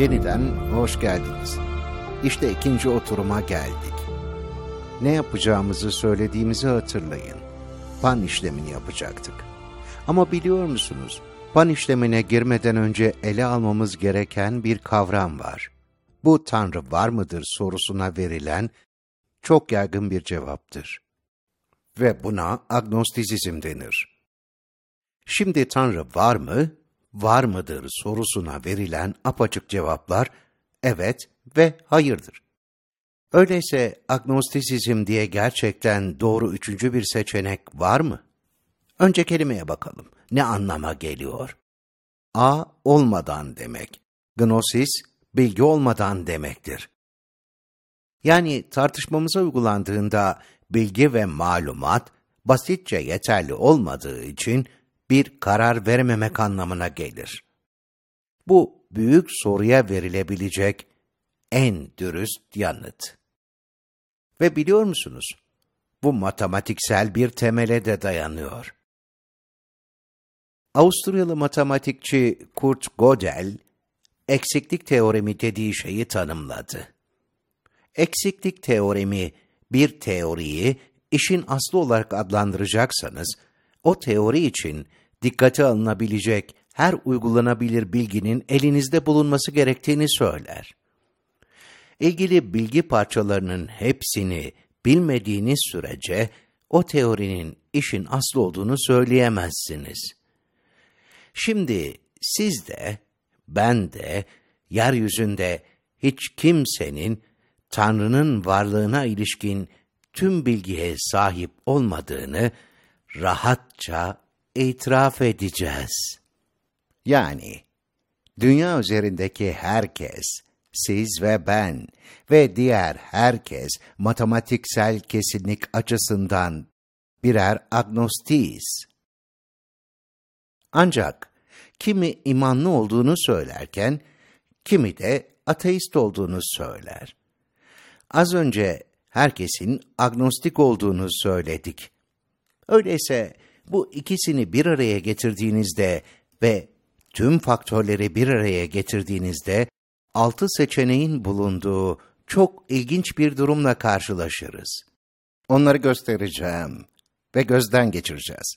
Yeniden hoş geldiniz. İşte ikinci oturuma geldik. Ne yapacağımızı söylediğimizi hatırlayın. Pan işlemini yapacaktık. Ama biliyor musunuz, pan işlemine girmeden önce ele almamız gereken bir kavram var. Bu Tanrı var mıdır sorusuna verilen çok yaygın bir cevaptır. Ve buna agnostizm denir. Şimdi Tanrı var mı, var mıdır sorusuna verilen apaçık cevaplar evet ve hayırdır. Öyleyse agnostisizm diye gerçekten doğru üçüncü bir seçenek var mı? Önce kelimeye bakalım. Ne anlama geliyor? A olmadan demek. Gnosis, bilgi olmadan demektir. Yani tartışmamıza uygulandığında bilgi ve malumat basitçe yeterli olmadığı için bir karar verememek anlamına gelir. Bu büyük soruya verilebilecek en dürüst yanıt. Ve biliyor musunuz? Bu matematiksel bir temele de dayanıyor. Avusturyalı matematikçi Kurt Gödel, eksiklik teoremi dediği şeyi tanımladı. Eksiklik teoremi bir teoriyi işin aslı olarak adlandıracaksanız, o teori için dikkate alınabilecek her uygulanabilir bilginin elinizde bulunması gerektiğini söyler. İlgili bilgi parçalarının hepsini bilmediğiniz sürece o teorinin işin aslı olduğunu söyleyemezsiniz. Şimdi siz de, ben de, yeryüzünde hiç kimsenin Tanrı'nın varlığına ilişkin tüm bilgiye sahip olmadığını rahatça itiraf edeceğiz. Yani dünya üzerindeki herkes, siz ve ben ve diğer herkes matematiksel kesinlik açısından birer agnostiyiz. Ancak kimi imanlı olduğunu söylerken, kimi de ateist olduğunu söyler. Az önce herkesin agnostik olduğunu söyledik. Öyleyse bu ikisini bir araya getirdiğinizde ve tüm faktörleri bir araya getirdiğinizde altı seçeneğin bulunduğu çok ilginç bir durumla karşılaşırız. Onları göstereceğim ve gözden geçireceğiz.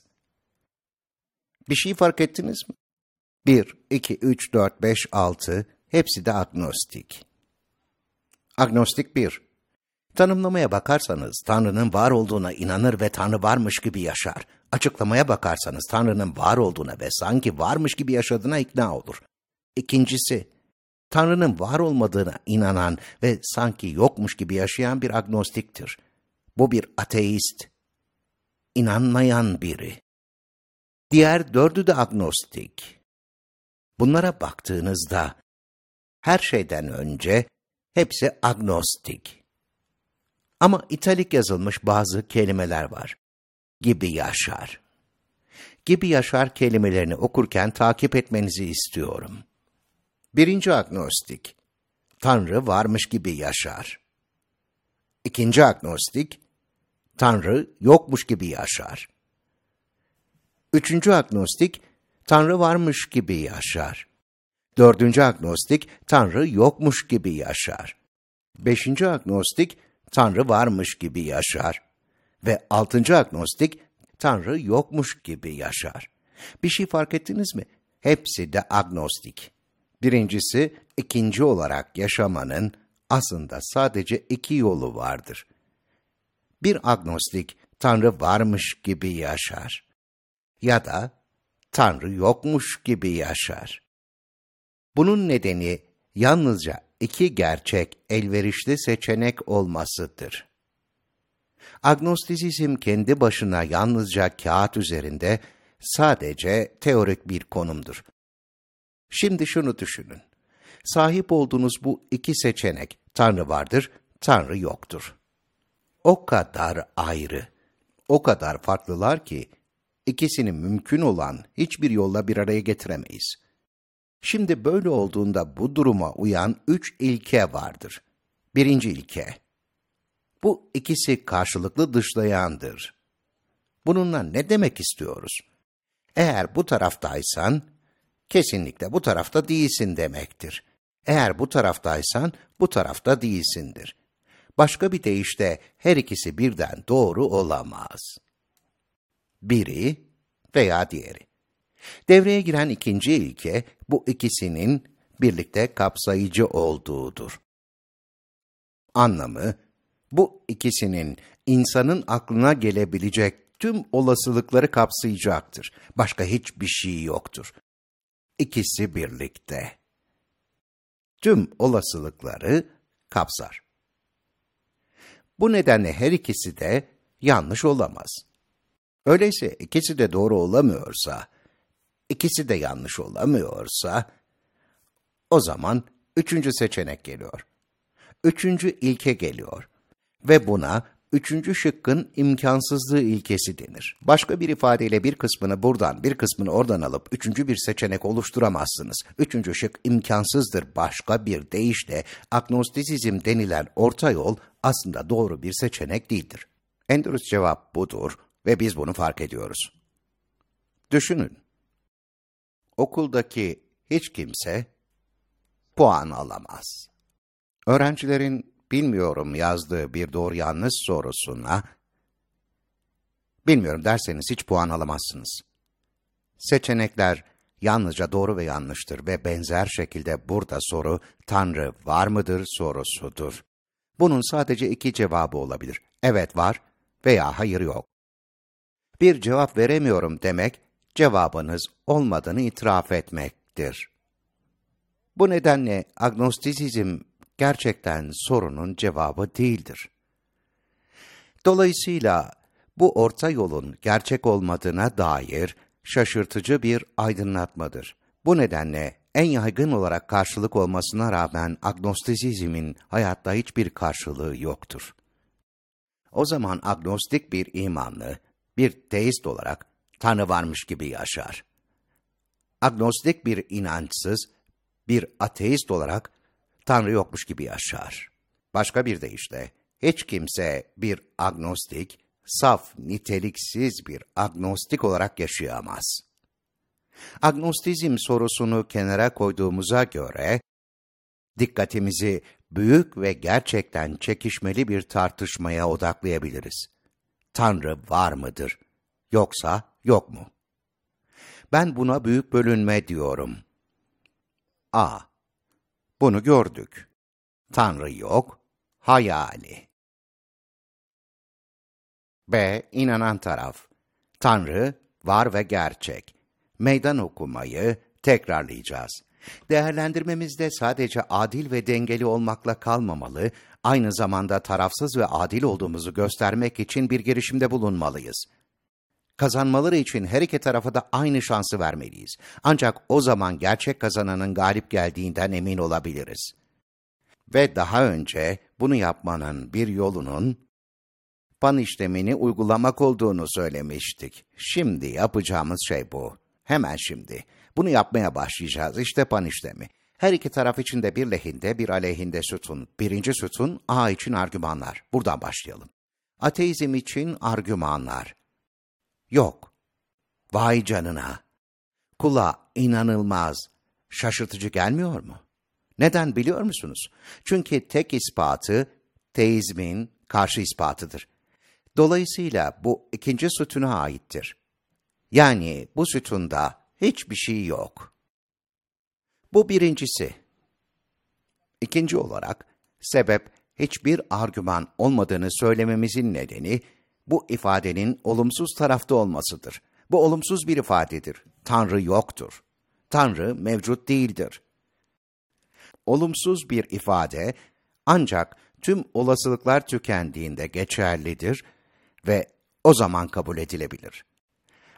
Bir şey fark ettiniz mi? 1, 2, 3, 4, 5, 6 hepsi de agnostik. Agnostik 1. Tanımlamaya bakarsanız Tanrı'nın var olduğuna inanır ve Tanrı varmış gibi yaşar. Açıklamaya bakarsanız Tanrı'nın var olduğuna ve sanki varmış gibi yaşadığına ikna olur. İkincisi, Tanrı'nın var olmadığına inanan ve sanki yokmuş gibi yaşayan bir agnostiktir. Bu bir ateist, inanmayan biri. Diğer dördü de agnostik. Bunlara baktığınızda her şeyden önce hepsi agnostik. Ama italik yazılmış bazı kelimeler var. Gibi yaşar. Gibi yaşar kelimelerini okurken takip etmenizi istiyorum. Birinci agnostik. Tanrı varmış gibi yaşar. İkinci agnostik. Tanrı yokmuş gibi yaşar. Üçüncü agnostik. Tanrı varmış gibi yaşar. Dördüncü agnostik, Tanrı yokmuş gibi yaşar. Beşinci agnostik, Tanrı varmış gibi yaşar. Ve altıncı agnostik, Tanrı yokmuş gibi yaşar. Bir şey fark ettiniz mi? Hepsi de agnostik. Birincisi, ikinci olarak yaşamanın aslında sadece iki yolu vardır. Bir agnostik, Tanrı varmış gibi yaşar. Ya da Tanrı yokmuş gibi yaşar. Bunun nedeni yalnızca iki gerçek elverişli seçenek olmasıdır. Agnostizm kendi başına yalnızca kağıt üzerinde sadece teorik bir konumdur. Şimdi şunu düşünün. Sahip olduğunuz bu iki seçenek, Tanrı vardır, Tanrı yoktur. O kadar ayrı, o kadar farklılar ki, ikisini mümkün olan hiçbir yolla bir araya getiremeyiz. Şimdi böyle olduğunda bu duruma uyan üç ilke vardır. Birinci ilke. Bu ikisi karşılıklı dışlayandır. Bununla ne demek istiyoruz? Eğer bu taraftaysan, kesinlikle bu tarafta değilsin demektir. Eğer bu taraftaysan bu tarafta değilsindir. Başka bir deyişle her ikisi birden doğru olamaz. Biri veya diğeri. Devreye giren ikinci ilke bu ikisinin birlikte kapsayıcı olduğudur. Anlamı, bu ikisinin insanın aklına gelebilecek tüm olasılıkları kapsayacaktır. Başka hiçbir şey yoktur. İkisi birlikte. Tüm olasılıkları kapsar. Bu nedenle her ikisi de yanlış olamaz. Öyleyse ikisi de doğru olamıyorsa, ikisi de yanlış olamıyorsa, o zaman üçüncü seçenek geliyor. Üçüncü ilke geliyor. Ve buna üçüncü şıkkın imkansızlığı ilkesi denir. Başka bir ifadeyle bir kısmını buradan, bir kısmını oradan alıp üçüncü bir seçenek oluşturamazsınız. Üçüncü şık imkansızdır. Başka bir deyişle agnostisizm denilen orta yol aslında doğru bir seçenek değildir. En dürüst cevap budur ve biz bunu fark ediyoruz. Düşünün. Okuldaki hiç kimse puan alamaz. Öğrencilerin bilmiyorum yazdığı bir doğru yanlış sorusuna bilmiyorum derseniz hiç puan alamazsınız. Seçenekler yalnızca doğru ve yanlıştır ve benzer şekilde burada soru Tanrı var mıdır sorusudur. Bunun sadece iki cevabı olabilir. Evet var veya hayır yok. Bir cevap veremiyorum demek, cevabınız olmadığını itiraf etmektir. Bu nedenle agnostisizm gerçekten sorunun cevabı değildir. Dolayısıyla bu orta yolun gerçek olmadığına dair şaşırtıcı bir aydınlatmadır. Bu nedenle en yaygın olarak karşılık olmasına rağmen agnostisizmin hayatta hiçbir karşılığı yoktur. O zaman agnostik bir imanlı, bir teist olarak Tanrı varmış gibi yaşar. Agnostik bir inançsız, bir ateist olarak Tanrı yokmuş gibi yaşar. Başka bir deyişle, hiç kimse bir agnostik, saf, niteliksiz bir agnostik olarak yaşayamaz. Agnostizm sorusunu kenara koyduğumuza göre, dikkatimizi büyük ve gerçekten çekişmeli bir tartışmaya odaklayabiliriz. Tanrı var mıdır? Yoksa yok mu? Ben buna büyük bölünme diyorum. A. Bunu gördük. Tanrı yok, hayali. B. İnanan taraf. Tanrı var ve gerçek. Meydan okumayı tekrarlayacağız. Değerlendirmemizde sadece adil ve dengeli olmakla kalmamalı, aynı zamanda tarafsız ve adil olduğumuzu göstermek için bir girişimde bulunmalıyız. Kazanmaları için her iki tarafa da aynı şansı vermeliyiz. Ancak o zaman gerçek kazananın galip geldiğinden emin olabiliriz. Ve daha önce bunu yapmanın bir yolunun pan işlemini uygulamak olduğunu söylemiştik. Şimdi yapacağımız şey bu. Hemen şimdi. Bunu yapmaya başlayacağız. İşte pan işlemi. Her iki taraf için de bir lehinde bir aleyhinde sütun. Birinci sütun A için argümanlar. Buradan başlayalım. Ateizm için argümanlar. Yok. Vay canına. Kula inanılmaz, şaşırtıcı gelmiyor mu? Neden biliyor musunuz? Çünkü tek ispatı teizmin karşı ispatıdır. Dolayısıyla bu ikinci sütuna aittir. Yani bu sütunda hiçbir şey yok. Bu birincisi. İkinci olarak, sebep hiçbir argüman olmadığını söylememizin nedeni, bu ifadenin olumsuz tarafta olmasıdır. Bu olumsuz bir ifadedir. Tanrı yoktur. Tanrı mevcut değildir. Olumsuz bir ifade ancak tüm olasılıklar tükendiğinde geçerlidir ve o zaman kabul edilebilir.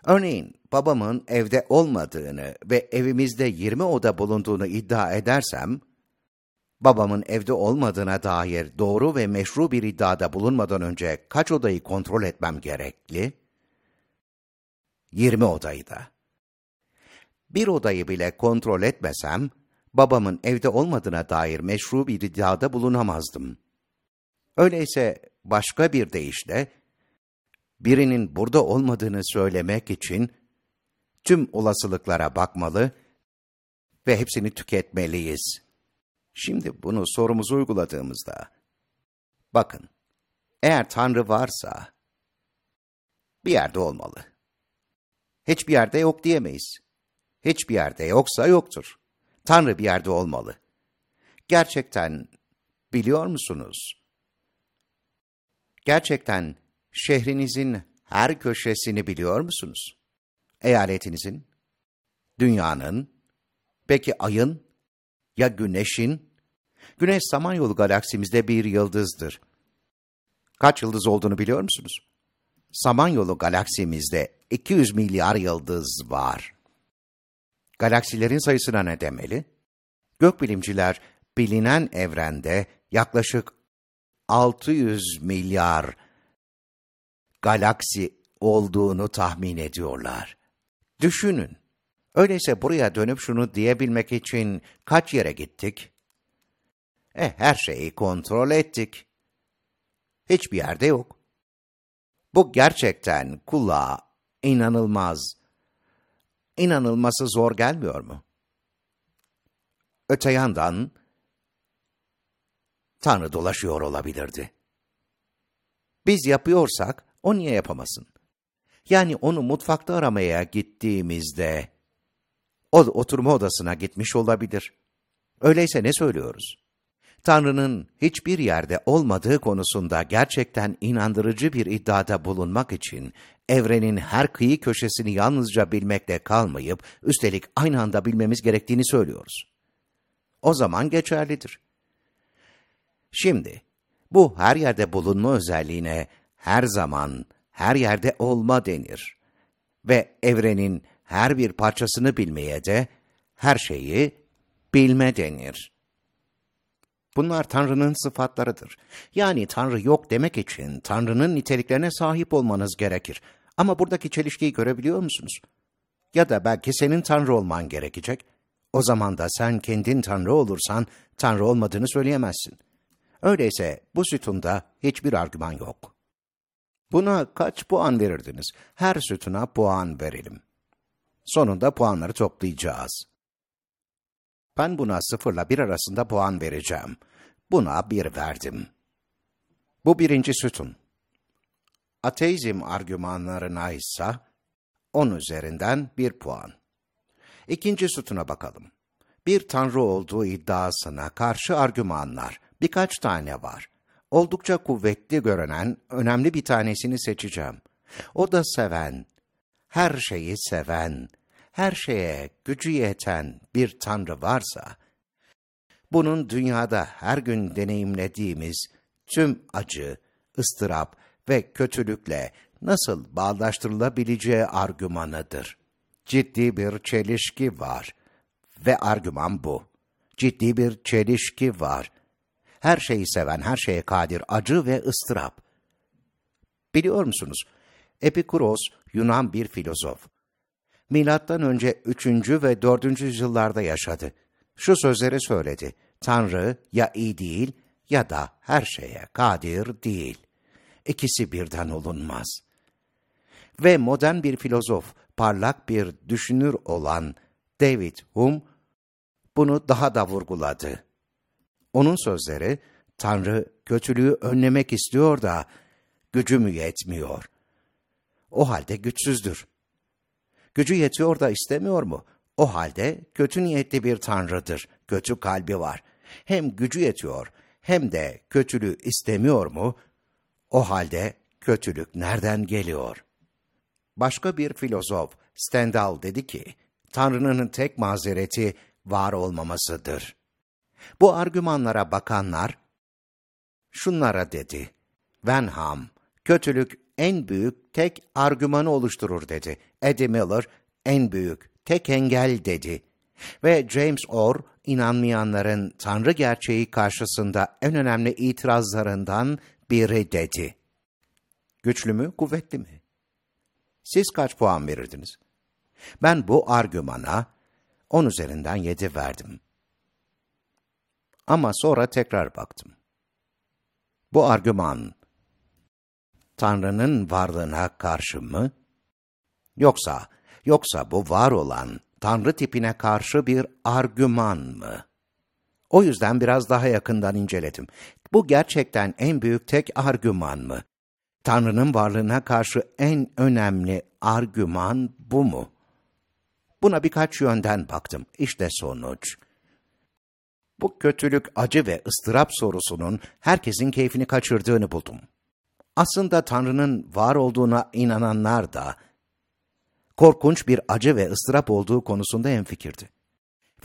Örneğin babamın evde olmadığını ve evimizde 20 oda bulunduğunu iddia edersem, babamın evde olmadığına dair doğru ve meşru bir iddiada bulunmadan önce kaç odayı kontrol etmem gerekli? 20 odayı da. Bir odayı bile kontrol etmesem, babamın evde olmadığına dair meşru bir iddiada bulunamazdım. Öyleyse başka bir deyişle, birinin burada olmadığını söylemek için tüm olasılıklara bakmalı ve hepsini tüketmeliyiz. Şimdi bunu sorumuza uyguladığımızda, bakın, eğer Tanrı varsa, bir yerde olmalı. Hiçbir yerde yok diyemeyiz. Hiçbir yerde yoksa yoktur. Tanrı bir yerde olmalı. Gerçekten biliyor musunuz? Gerçekten şehrinizin her köşesini biliyor musunuz? Eyaletinizin, dünyanın, peki ayın, ya güneşin? Güneş Samanyolu galaksimizde bir yıldızdır. Kaç yıldız olduğunu biliyor musunuz? Samanyolu galaksimizde 200 milyar yıldız var. Galaksilerin sayısına ne demeli? Gökbilimciler bilinen evrende yaklaşık 600 milyar galaksi olduğunu tahmin ediyorlar. Düşünün. Öyleyse buraya dönüp şunu diyebilmek için kaç yere gittik? E her şeyi kontrol ettik. Hiçbir yerde yok. Bu gerçekten kulağa inanılmaz, inanılması zor gelmiyor mu? Öte yandan, Tanrı dolaşıyor olabilirdi. Biz yapıyorsak, o niye yapamasın? Yani onu mutfakta aramaya gittiğimizde, o oturma odasına gitmiş olabilir. Öyleyse ne söylüyoruz? Tanrı'nın hiçbir yerde olmadığı konusunda gerçekten inandırıcı bir iddiada bulunmak için evrenin her kıyı köşesini yalnızca bilmekle kalmayıp üstelik aynı anda bilmemiz gerektiğini söylüyoruz. O zaman geçerlidir. Şimdi bu her yerde bulunma özelliğine her zaman her yerde olma denir ve evrenin her bir parçasını bilmeye de her şeyi bilme denir. Bunlar Tanrı'nın sıfatlarıdır. Yani Tanrı yok demek için Tanrı'nın niteliklerine sahip olmanız gerekir. Ama buradaki çelişkiyi görebiliyor musunuz? Ya da belki senin Tanrı olman gerekecek. O zaman da sen kendin Tanrı olursan Tanrı olmadığını söyleyemezsin. Öyleyse bu sütunda hiçbir argüman yok. Buna kaç puan verirdiniz? Her sütuna puan verelim. Sonunda puanları toplayacağız. Ben buna sıfırla bir arasında puan vereceğim. Buna bir verdim. Bu birinci sütun. Ateizm argümanlarına ise 10 üzerinden bir puan. İkinci sütuna bakalım. Bir tanrı olduğu iddiasına karşı argümanlar birkaç tane var. Oldukça kuvvetli görünen önemli bir tanesini seçeceğim. O da seven, her şeyi seven, her şeye gücü yeten bir Tanrı varsa, bunun dünyada her gün deneyimlediğimiz tüm acı, ıstırap ve kötülükle nasıl bağdaştırılabileceği argümanıdır. Ciddi bir çelişki var ve argüman bu. Ciddi bir çelişki var. Her şeyi seven, her şeye kadir acı ve ıstırap. Biliyor musunuz? Epikuros Yunan bir filozof milattan önce 3. ve 4. yüzyıllarda yaşadı. Şu sözleri söyledi. Tanrı ya iyi değil ya da her şeye kadir değil. İkisi birden olunmaz. Ve modern bir filozof, parlak bir düşünür olan David Hume bunu daha da vurguladı. Onun sözleri, Tanrı kötülüğü önlemek istiyor da gücü mü yetmiyor? O halde güçsüzdür. Gücü yetiyor da istemiyor mu? O halde kötü niyetli bir tanrıdır, kötü kalbi var. Hem gücü yetiyor hem de kötülüğü istemiyor mu? O halde kötülük nereden geliyor? Başka bir filozof Stendhal dedi ki, Tanrı'nın tek mazereti var olmamasıdır. Bu argümanlara bakanlar, şunlara dedi, Wenham, kötülük en büyük tek argümanı oluşturur dedi. Eddie Miller en büyük tek engel dedi. Ve James Orr inanmayanların Tanrı gerçeği karşısında en önemli itirazlarından biri dedi. Güçlü mü, kuvvetli mi? Siz kaç puan verirdiniz? Ben bu argümana 10 üzerinden 7 verdim. Ama sonra tekrar baktım. Bu argüman Tanrı'nın varlığına karşı mı? Yoksa, yoksa bu var olan Tanrı tipine karşı bir argüman mı? O yüzden biraz daha yakından inceledim. Bu gerçekten en büyük tek argüman mı? Tanrı'nın varlığına karşı en önemli argüman bu mu? Buna birkaç yönden baktım. İşte sonuç. Bu kötülük, acı ve ıstırap sorusunun herkesin keyfini kaçırdığını buldum. Aslında Tanrı'nın var olduğuna inananlar da korkunç bir acı ve ıstırap olduğu konusunda hemfikirdi.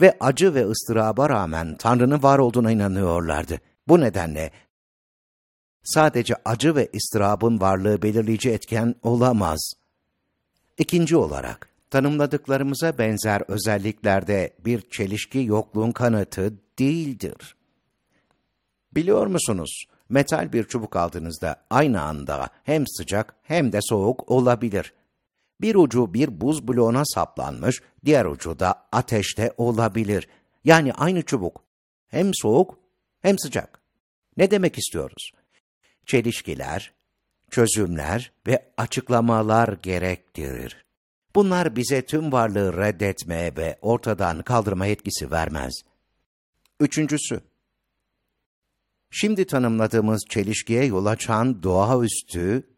Ve acı ve ıstıraba rağmen Tanrı'nın var olduğuna inanıyorlardı. Bu nedenle sadece acı ve ıstırabın varlığı belirleyici etken olamaz. İkinci olarak, tanımladıklarımıza benzer özelliklerde bir çelişki yokluğun kanıtı değildir. Biliyor musunuz, metal bir çubuk aldığınızda aynı anda hem sıcak hem de soğuk olabilir. Bir ucu bir buz bloğuna saplanmış, diğer ucu da ateşte olabilir. Yani aynı çubuk. Hem soğuk hem sıcak. Ne demek istiyoruz? Çelişkiler, çözümler ve açıklamalar gerektirir. Bunlar bize tüm varlığı reddetmeye ve ortadan kaldırma yetkisi vermez. Üçüncüsü, şimdi tanımladığımız çelişkiye yol açan doğaüstü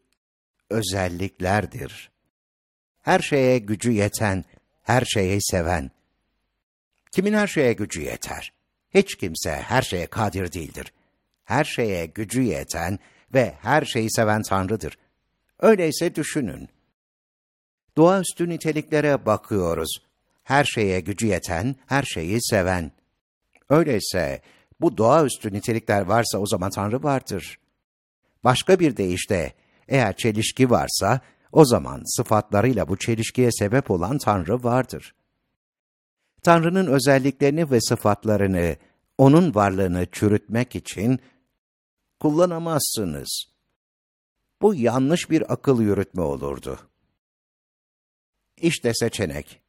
özelliklerdir. Her şeye gücü yeten, her şeyi seven. Kimin her şeye gücü yeter? Hiç kimse her şeye kadir değildir. Her şeye gücü yeten ve her şeyi seven Tanrı'dır. Öyleyse düşünün. Doğaüstü niteliklere bakıyoruz. Her şeye gücü yeten, her şeyi seven. Öyleyse bu doğaüstü nitelikler varsa o zaman Tanrı vardır. Başka bir deyişle, eğer çelişki varsa, o zaman sıfatlarıyla bu çelişkiye sebep olan Tanrı vardır. Tanrı'nın özelliklerini ve sıfatlarını, onun varlığını çürütmek için kullanamazsınız. Bu yanlış bir akıl yürütme olurdu. İşte seçenek.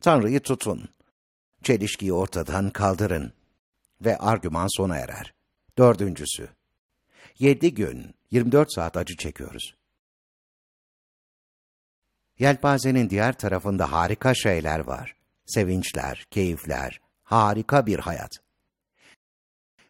Tanrı'yı tutun. Çelişkiyi ortadan kaldırın. Ve argüman sona erer. Dördüncüsü. Yedi gün, 24 saat acı çekiyoruz. Yelpazenin diğer tarafında harika şeyler var. Sevinçler, keyifler, harika bir hayat.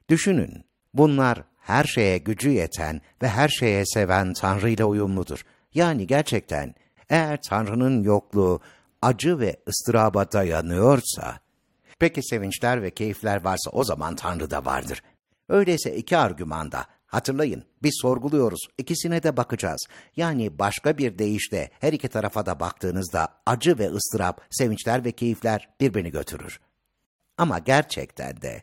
Düşünün, bunlar her şeye gücü yeten ve her şeye seven Tanrı ile uyumludur. Yani gerçekten eğer Tanrı'nın yokluğu acı ve ıstıraba dayanıyorsa, peki sevinçler ve keyifler varsa o zaman Tanrı da vardır. Öyleyse iki argümanda Hatırlayın, biz sorguluyoruz, ikisine de bakacağız. Yani başka bir deyişle her iki tarafa da baktığınızda acı ve ıstırap, sevinçler ve keyifler birbirini götürür. Ama gerçekten de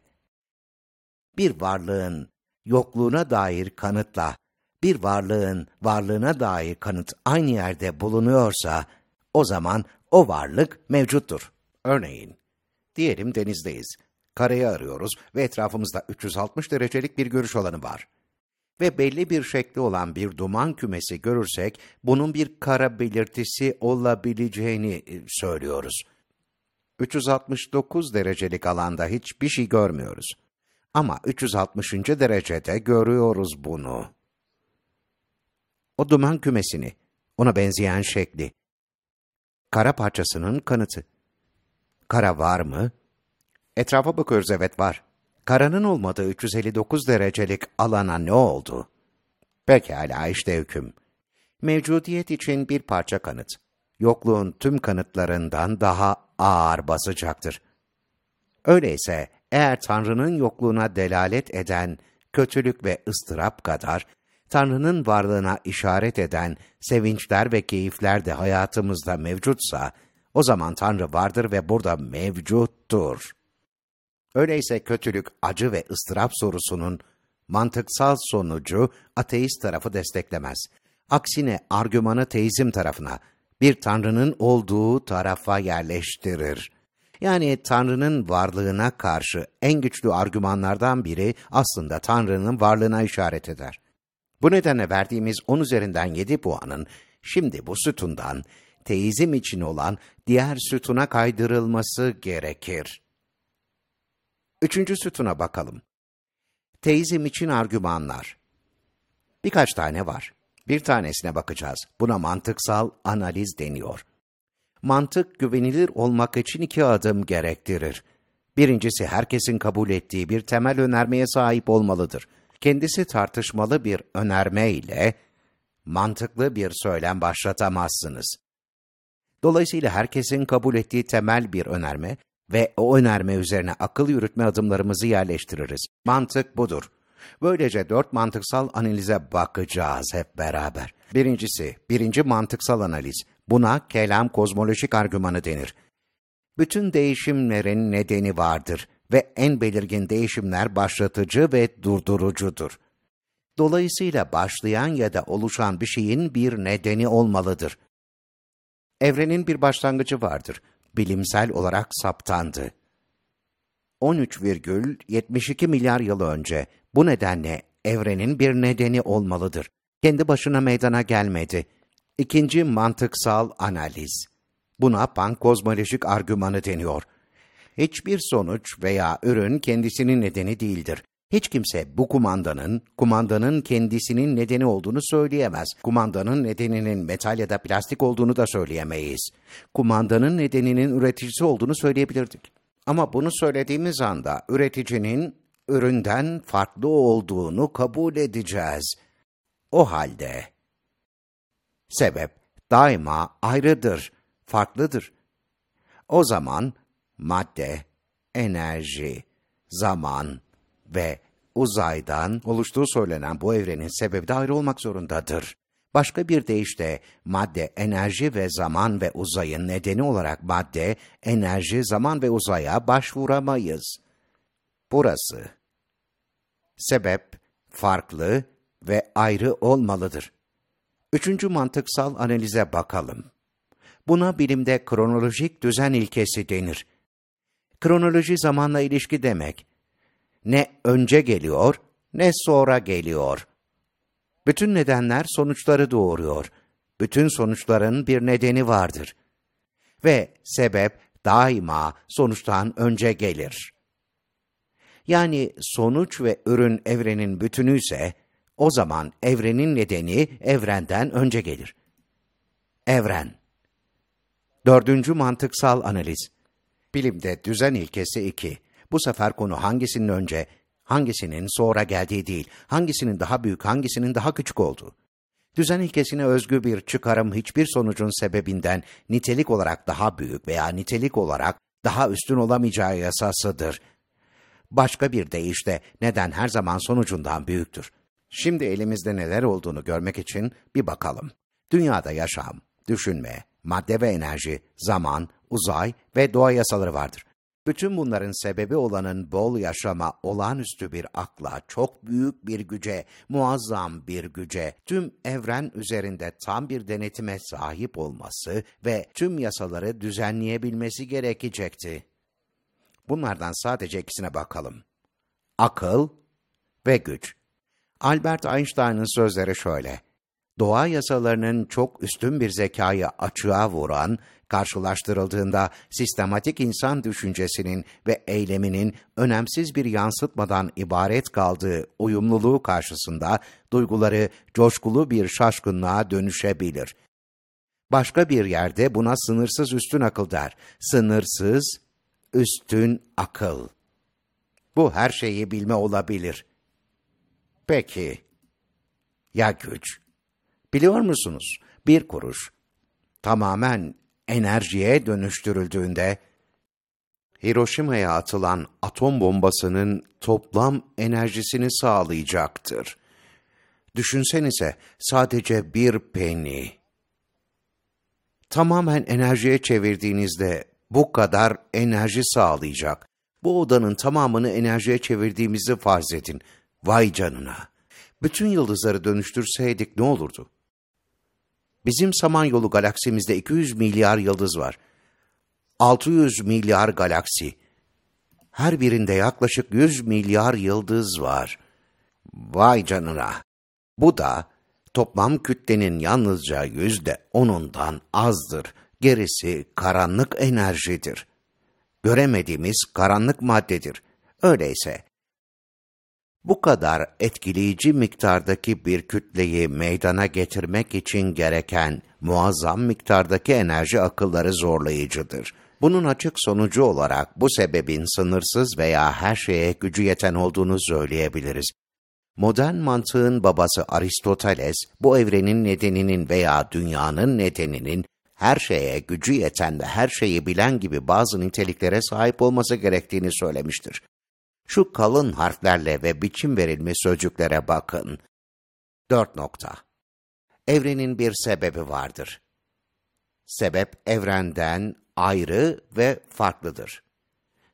bir varlığın yokluğuna dair kanıtla bir varlığın varlığına dair kanıt aynı yerde bulunuyorsa o zaman o varlık mevcuttur. Örneğin, diyelim denizdeyiz. Karayı arıyoruz ve etrafımızda 360 derecelik bir görüş alanı var ve belli bir şekli olan bir duman kümesi görürsek, bunun bir kara belirtisi olabileceğini e, söylüyoruz. 369 derecelik alanda hiçbir şey görmüyoruz. Ama 360. derecede görüyoruz bunu. O duman kümesini, ona benzeyen şekli. Kara parçasının kanıtı. Kara var mı? Etrafa bakıyoruz evet var. Karanın olmadığı 359 derecelik alana ne oldu? Pekala işte hüküm. Mevcudiyet için bir parça kanıt. Yokluğun tüm kanıtlarından daha ağır basacaktır. Öyleyse eğer Tanrı'nın yokluğuna delalet eden kötülük ve ıstırap kadar, Tanrı'nın varlığına işaret eden sevinçler ve keyifler de hayatımızda mevcutsa, o zaman Tanrı vardır ve burada mevcuttur. Öyleyse kötülük, acı ve ıstırap sorusunun mantıksal sonucu ateist tarafı desteklemez. Aksine argümanı teizm tarafına, bir tanrının olduğu tarafa yerleştirir. Yani Tanrı'nın varlığına karşı en güçlü argümanlardan biri aslında Tanrı'nın varlığına işaret eder. Bu nedenle verdiğimiz 10 üzerinden 7 puanın şimdi bu sütundan teizm için olan diğer sütuna kaydırılması gerekir. Üçüncü sütuna bakalım. Teizm için argümanlar. Birkaç tane var. Bir tanesine bakacağız. Buna mantıksal analiz deniyor. Mantık güvenilir olmak için iki adım gerektirir. Birincisi herkesin kabul ettiği bir temel önermeye sahip olmalıdır. Kendisi tartışmalı bir önerme ile mantıklı bir söylem başlatamazsınız. Dolayısıyla herkesin kabul ettiği temel bir önerme ve o önerme üzerine akıl yürütme adımlarımızı yerleştiririz. Mantık budur. Böylece dört mantıksal analize bakacağız hep beraber. Birincisi, birinci mantıksal analiz. Buna kelam kozmolojik argümanı denir. Bütün değişimlerin nedeni vardır ve en belirgin değişimler başlatıcı ve durdurucudur. Dolayısıyla başlayan ya da oluşan bir şeyin bir nedeni olmalıdır. Evrenin bir başlangıcı vardır. Bilimsel olarak saptandı. 13,72 milyar yıl önce bu nedenle evrenin bir nedeni olmalıdır. Kendi başına meydana gelmedi. İkinci mantıksal analiz. Buna pankozmolojik argümanı deniyor. Hiçbir sonuç veya ürün kendisinin nedeni değildir. Hiç kimse bu kumandanın, kumandanın kendisinin nedeni olduğunu söyleyemez. Kumandanın nedeninin metal ya da plastik olduğunu da söyleyemeyiz. Kumandanın nedeninin üreticisi olduğunu söyleyebilirdik. Ama bunu söylediğimiz anda üreticinin üründen farklı olduğunu kabul edeceğiz. O halde sebep daima ayrıdır, farklıdır. O zaman madde, enerji, zaman ve uzaydan oluştuğu söylenen bu evrenin sebebi de ayrı olmak zorundadır. Başka bir deyişle madde, enerji ve zaman ve uzayın nedeni olarak madde, enerji, zaman ve uzaya başvuramayız. Burası. Sebep farklı ve ayrı olmalıdır. Üçüncü mantıksal analize bakalım. Buna bilimde kronolojik düzen ilkesi denir. Kronoloji zamanla ilişki demek. Ne önce geliyor, ne sonra geliyor. Bütün nedenler sonuçları doğuruyor. Bütün sonuçların bir nedeni vardır. Ve sebep daima sonuçtan önce gelir. Yani sonuç ve ürün evrenin bütünü ise, o zaman evrenin nedeni evrenden önce gelir. Evren Dördüncü mantıksal analiz. Bilimde düzen ilkesi 2. Bu sefer konu hangisinin önce, hangisinin sonra geldiği değil, hangisinin daha büyük, hangisinin daha küçük olduğu. Düzen ilkesine özgü bir çıkarım hiçbir sonucun sebebinden nitelik olarak daha büyük veya nitelik olarak daha üstün olamayacağı yasasıdır. Başka bir deyişle neden her zaman sonucundan büyüktür. Şimdi elimizde neler olduğunu görmek için bir bakalım. Dünyada yaşam, düşünme, madde ve enerji, zaman, uzay ve doğa yasaları vardır. Bütün bunların sebebi olanın bol yaşama, olağanüstü bir akla, çok büyük bir güce, muazzam bir güce, tüm evren üzerinde tam bir denetime sahip olması ve tüm yasaları düzenleyebilmesi gerekecekti. Bunlardan sadece ikisine bakalım. Akıl ve güç. Albert Einstein'ın sözleri şöyle. Doğa yasalarının çok üstün bir zekayı açığa vuran, karşılaştırıldığında sistematik insan düşüncesinin ve eyleminin önemsiz bir yansıtmadan ibaret kaldığı uyumluluğu karşısında duyguları coşkulu bir şaşkınlığa dönüşebilir. Başka bir yerde buna sınırsız üstün akıl der. Sınırsız üstün akıl. Bu her şeyi bilme olabilir. Peki, ya güç? Biliyor musunuz? Bir kuruş tamamen enerjiye dönüştürüldüğünde Hiroşima'ya atılan atom bombasının toplam enerjisini sağlayacaktır. Düşünsenize sadece bir penny. Tamamen enerjiye çevirdiğinizde bu kadar enerji sağlayacak. Bu odanın tamamını enerjiye çevirdiğimizi farz edin. Vay canına. Bütün yıldızları dönüştürseydik ne olurdu? Bizim Samanyolu galaksimizde 200 milyar yıldız var. 600 milyar galaksi. Her birinde yaklaşık 100 milyar yıldız var. Vay canına. Bu da toplam kütlenin yalnızca yüzde onundan azdır. Gerisi karanlık enerjidir. Göremediğimiz karanlık maddedir. Öyleyse bu kadar etkileyici miktardaki bir kütleyi meydana getirmek için gereken muazzam miktardaki enerji akılları zorlayıcıdır. Bunun açık sonucu olarak bu sebebin sınırsız veya her şeye gücü yeten olduğunu söyleyebiliriz. Modern mantığın babası Aristoteles, bu evrenin nedeninin veya dünyanın nedeninin her şeye gücü yeten ve her şeyi bilen gibi bazı niteliklere sahip olması gerektiğini söylemiştir. Şu kalın harflerle ve biçim verilmiş sözcüklere bakın. 4 nokta. Evrenin bir sebebi vardır. Sebep evrenden ayrı ve farklıdır.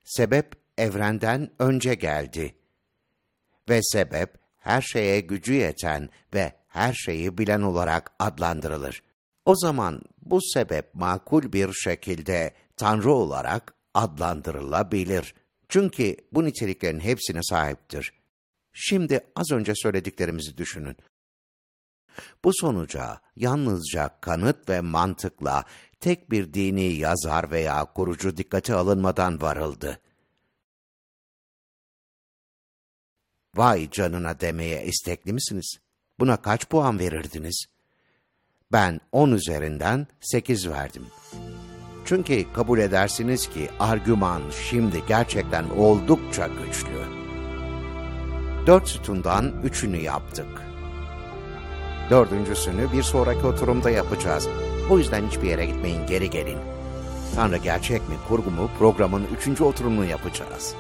Sebep evrenden önce geldi. Ve sebep her şeye gücü yeten ve her şeyi bilen olarak adlandırılır. O zaman bu sebep makul bir şekilde Tanrı olarak adlandırılabilir. Çünkü bu niteliklerin hepsine sahiptir. Şimdi az önce söylediklerimizi düşünün. Bu sonuca yalnızca kanıt ve mantıkla tek bir dini yazar veya kurucu dikkate alınmadan varıldı. Vay canına demeye istekli misiniz? Buna kaç puan verirdiniz? Ben 10 üzerinden 8 verdim. Çünkü kabul edersiniz ki argüman şimdi gerçekten oldukça güçlü. Dört sütundan üçünü yaptık. Dördüncüsünü bir sonraki oturumda yapacağız. O yüzden hiçbir yere gitmeyin, geri gelin. Tanrı gerçek mi, kurgu mu programın üçüncü oturumunu yapacağız.